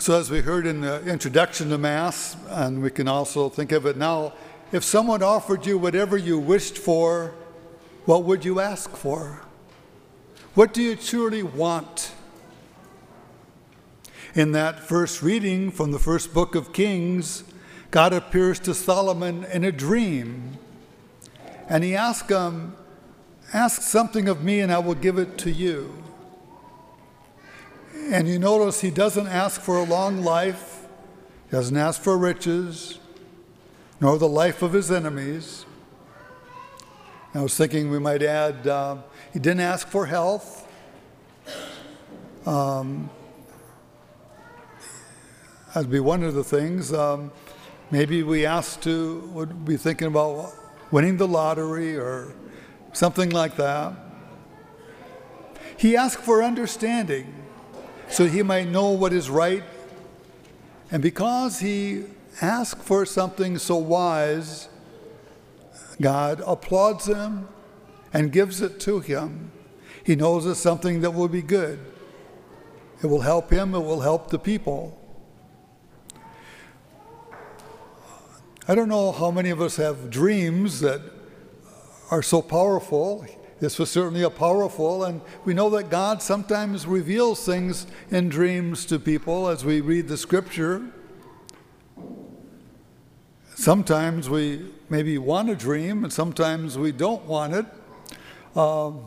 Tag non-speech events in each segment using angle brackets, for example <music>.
So, as we heard in the introduction to Mass, and we can also think of it now, if someone offered you whatever you wished for, what would you ask for? What do you truly want? In that first reading from the first book of Kings, God appears to Solomon in a dream. And he asks him, Ask something of me, and I will give it to you. And you notice he doesn't ask for a long life, he doesn't ask for riches, nor the life of his enemies. I was thinking we might add, uh, he didn't ask for health. Um, that'd be one of the things. Um, maybe we asked to, would be thinking about winning the lottery or something like that. He asked for understanding so he might know what is right. And because he asked for something so wise, God applauds him and gives it to him. He knows it's something that will be good. It will help him, it will help the people. I don't know how many of us have dreams that are so powerful. This was certainly a powerful, and we know that God sometimes reveals things in dreams to people as we read the scripture. Sometimes we maybe want a dream, and sometimes we don't want it. Um,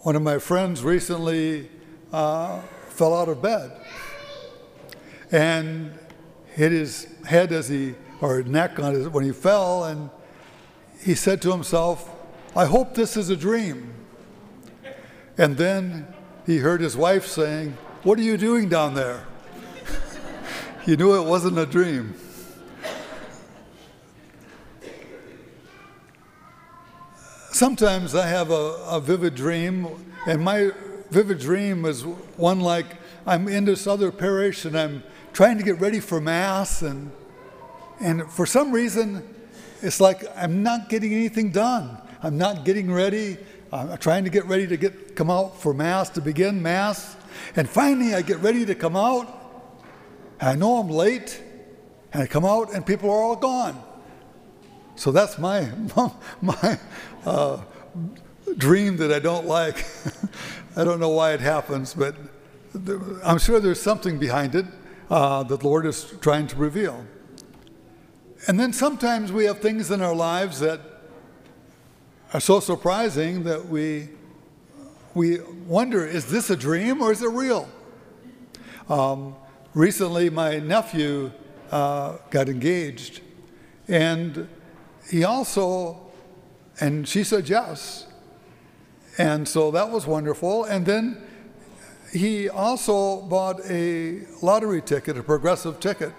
one of my friends recently uh, fell out of bed and hit his head as he, or neck on his, when he fell, and he said to himself, I hope this is a dream. And then he heard his wife saying, What are you doing down there? <laughs> he knew it wasn't a dream. Sometimes I have a, a vivid dream, and my vivid dream is one like I'm in this other parish and I'm trying to get ready for Mass, and, and for some reason, it's like I'm not getting anything done. I'm not getting ready. I'm trying to get ready to get come out for Mass, to begin Mass. And finally, I get ready to come out. I know I'm late. And I come out, and people are all gone. So that's my, <laughs> my uh, dream that I don't like. <laughs> I don't know why it happens, but I'm sure there's something behind it uh, that the Lord is trying to reveal. And then sometimes we have things in our lives that are so surprising that we, we wonder is this a dream or is it real? Um, recently, my nephew uh, got engaged, and he also, and she said yes. And so that was wonderful. And then he also bought a lottery ticket, a progressive ticket.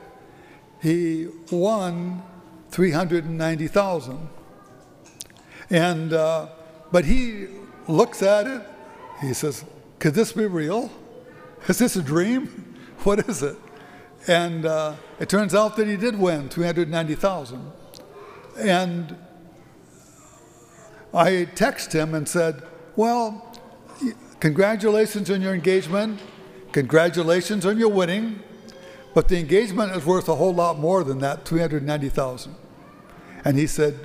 He won 390,000. And, uh, but he looks at it, he says, could this be real? Is this a dream? <laughs> What is it? And uh, it turns out that he did win 390,000. And I texted him and said, well, congratulations on your engagement. Congratulations on your winning. But the engagement is worth a whole lot more than that 390,000. And he said,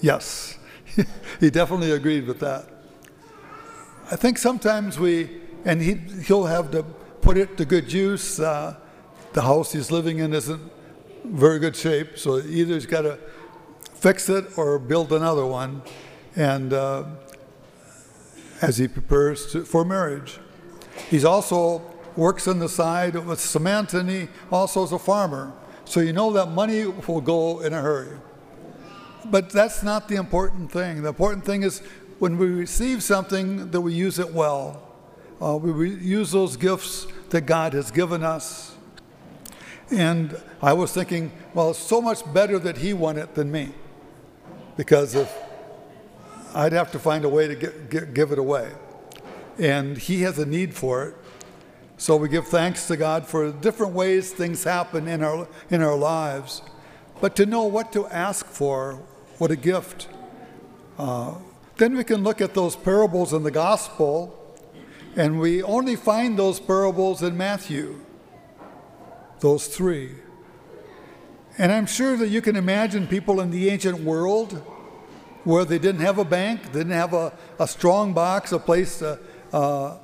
yes. <laughs> he definitely agreed with that. I think sometimes we, and he, he'll have to put it to good use. Uh, the house he's living in isn't very good shape, so either he's got to fix it or build another one, and uh, as he prepares to, for marriage. He's also works on the side with cement, and he also is a farmer. So you know that money will go in a hurry. But that's not the important thing. The important thing is when we receive something that we use it well. Uh, we use those gifts that God has given us. And I was thinking, well, it's so much better that he won it than me. Because if I'd have to find a way to get, get, give it away. And he has a need for it. So we give thanks to God for different ways things happen in our, in our lives. But to know what to ask for, what a gift. Uh, then we can look at those parables in the gospel, and we only find those parables in Matthew. those three. And I'm sure that you can imagine people in the ancient world where they didn't have a bank, didn't have a, a strong box, a place, to, uh,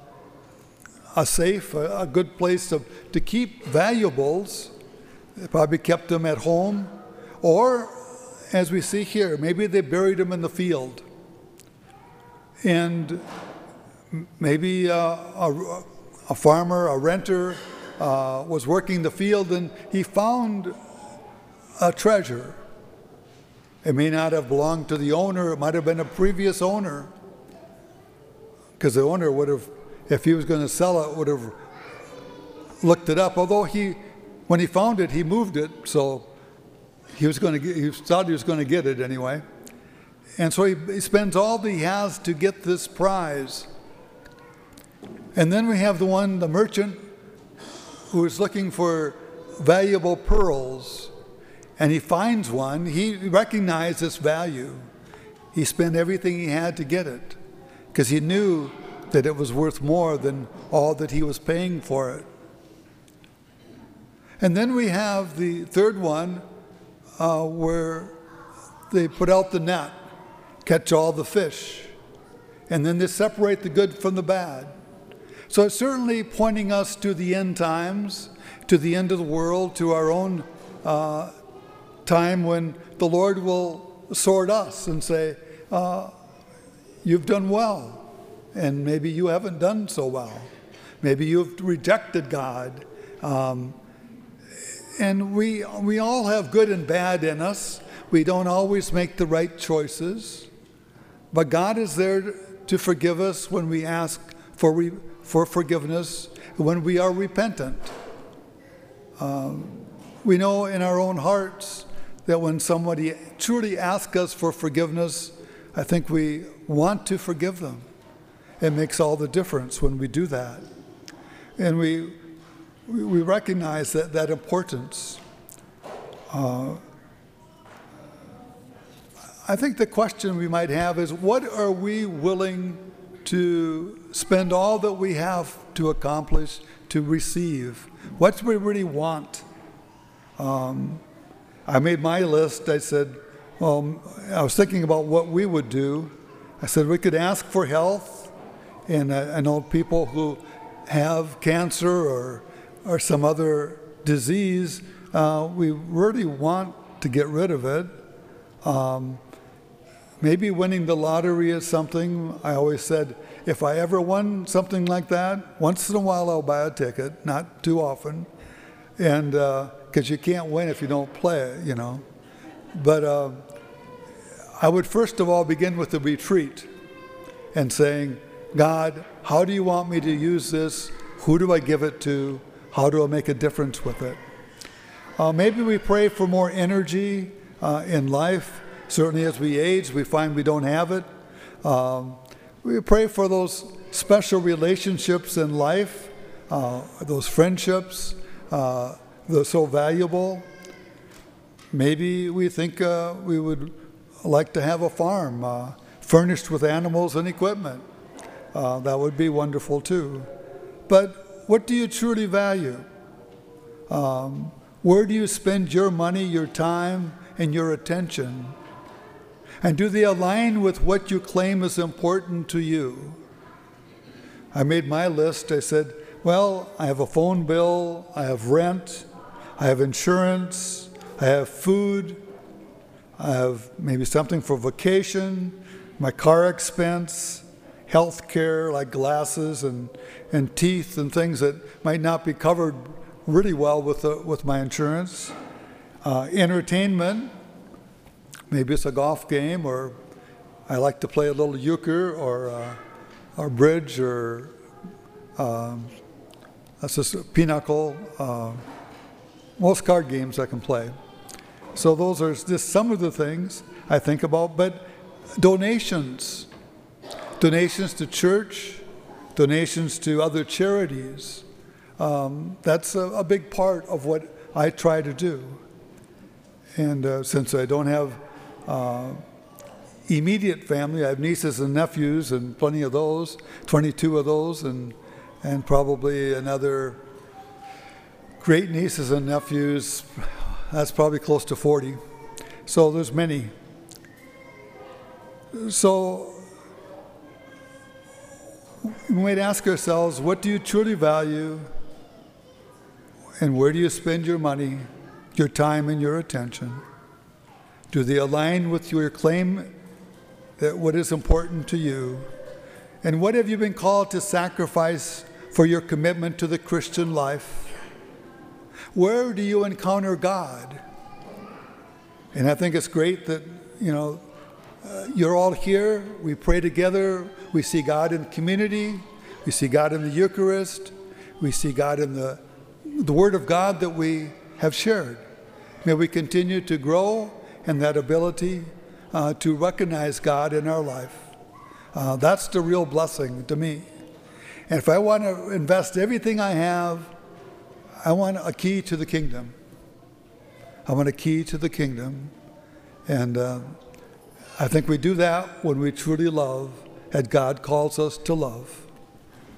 a safe, a, a good place to, to keep valuables. They probably kept them at home. Or, as we see here, maybe they buried him in the field. And maybe uh, a, a farmer, a renter, uh, was working the field and he found a treasure. It may not have belonged to the owner, it might have been a previous owner. Because the owner would have, if he was going to sell it, would have looked it up. Although he, when he found it, he moved it, so he was going to get, he thought he was going to get it anyway. And so he, he spends all that he has to get this prize. And then we have the one, the merchant, who is looking for valuable pearls and he finds one, he recognized its value. He spent everything he had to get it because he knew that it was worth more than all that he was paying for it. And then we have the third one uh, where they put out the net, catch all the fish, and then they separate the good from the bad. So it's certainly pointing us to the end times, to the end of the world, to our own uh, time when the Lord will sort us and say, uh, You've done well, and maybe you haven't done so well. Maybe you've rejected God. Um, and we, we all have good and bad in us. We don't always make the right choices. But God is there to forgive us when we ask for, re, for forgiveness, when we are repentant. Um, we know in our own hearts that when somebody truly asks us for forgiveness, I think we want to forgive them. It makes all the difference when we do that. And we, we recognize that, that importance. Uh, I think the question we might have is what are we willing to spend all that we have to accomplish, to receive? What do we really want? Um, I made my list. I said, well, I was thinking about what we would do. I said we could ask for health, and I, I know people who have cancer or or some other disease. Uh, we really want to get rid of it. Um, maybe winning the lottery is something. I always said if I ever won something like that, once in a while I'll buy a ticket, not too often, and. Uh, because you can't win if you don't play you know. But uh, I would first of all begin with the retreat and saying, God, how do you want me to use this? Who do I give it to? How do I make a difference with it? Uh, maybe we pray for more energy uh, in life. Certainly, as we age, we find we don't have it. Um, we pray for those special relationships in life, uh, those friendships, uh, they're so valuable. Maybe we think uh, we would like to have a farm uh, furnished with animals and equipment. Uh, that would be wonderful too. But what do you truly value? Um, where do you spend your money, your time, and your attention? And do they align with what you claim is important to you? I made my list. I said, well, I have a phone bill, I have rent, I have insurance, I have food, I have maybe something for vacation, my car expense, health care like glasses and, and teeth and things that might not be covered really well with, the, with my insurance. Uh, entertainment, maybe it's a golf game or I like to play a little euchre or, uh, or bridge or um, that's just pinochle. Uh, most card games I can play. So those are just some of the things I think about. But donations, donations to church, donations to other charities, um, that's a, a, big part of what I try to do. And uh, since I don't have uh, immediate family, I have nieces and nephews and plenty of those, 22 of those, and, and probably another great nieces and nephews. That's probably close to 40. So there's many. So we might ask ourselves what do you truly value? And where do you spend your money, your time, and your attention? Do they align with your claim that what is important to you? And what have you been called to sacrifice for your commitment to the Christian life? Where do you encounter God? And I think it's great that, you know, uh, you're all here. We pray together. We see God in community. We see God in the Eucharist. We see God in the, the Word of God that we have shared. May we continue to grow in that ability uh, to recognize God in our life. Uh, that's the real blessing to me. And if I want to invest everything I have, I want a key to the kingdom. I want a key to the kingdom. And uh, I think we do that when we truly love, as God calls us to love.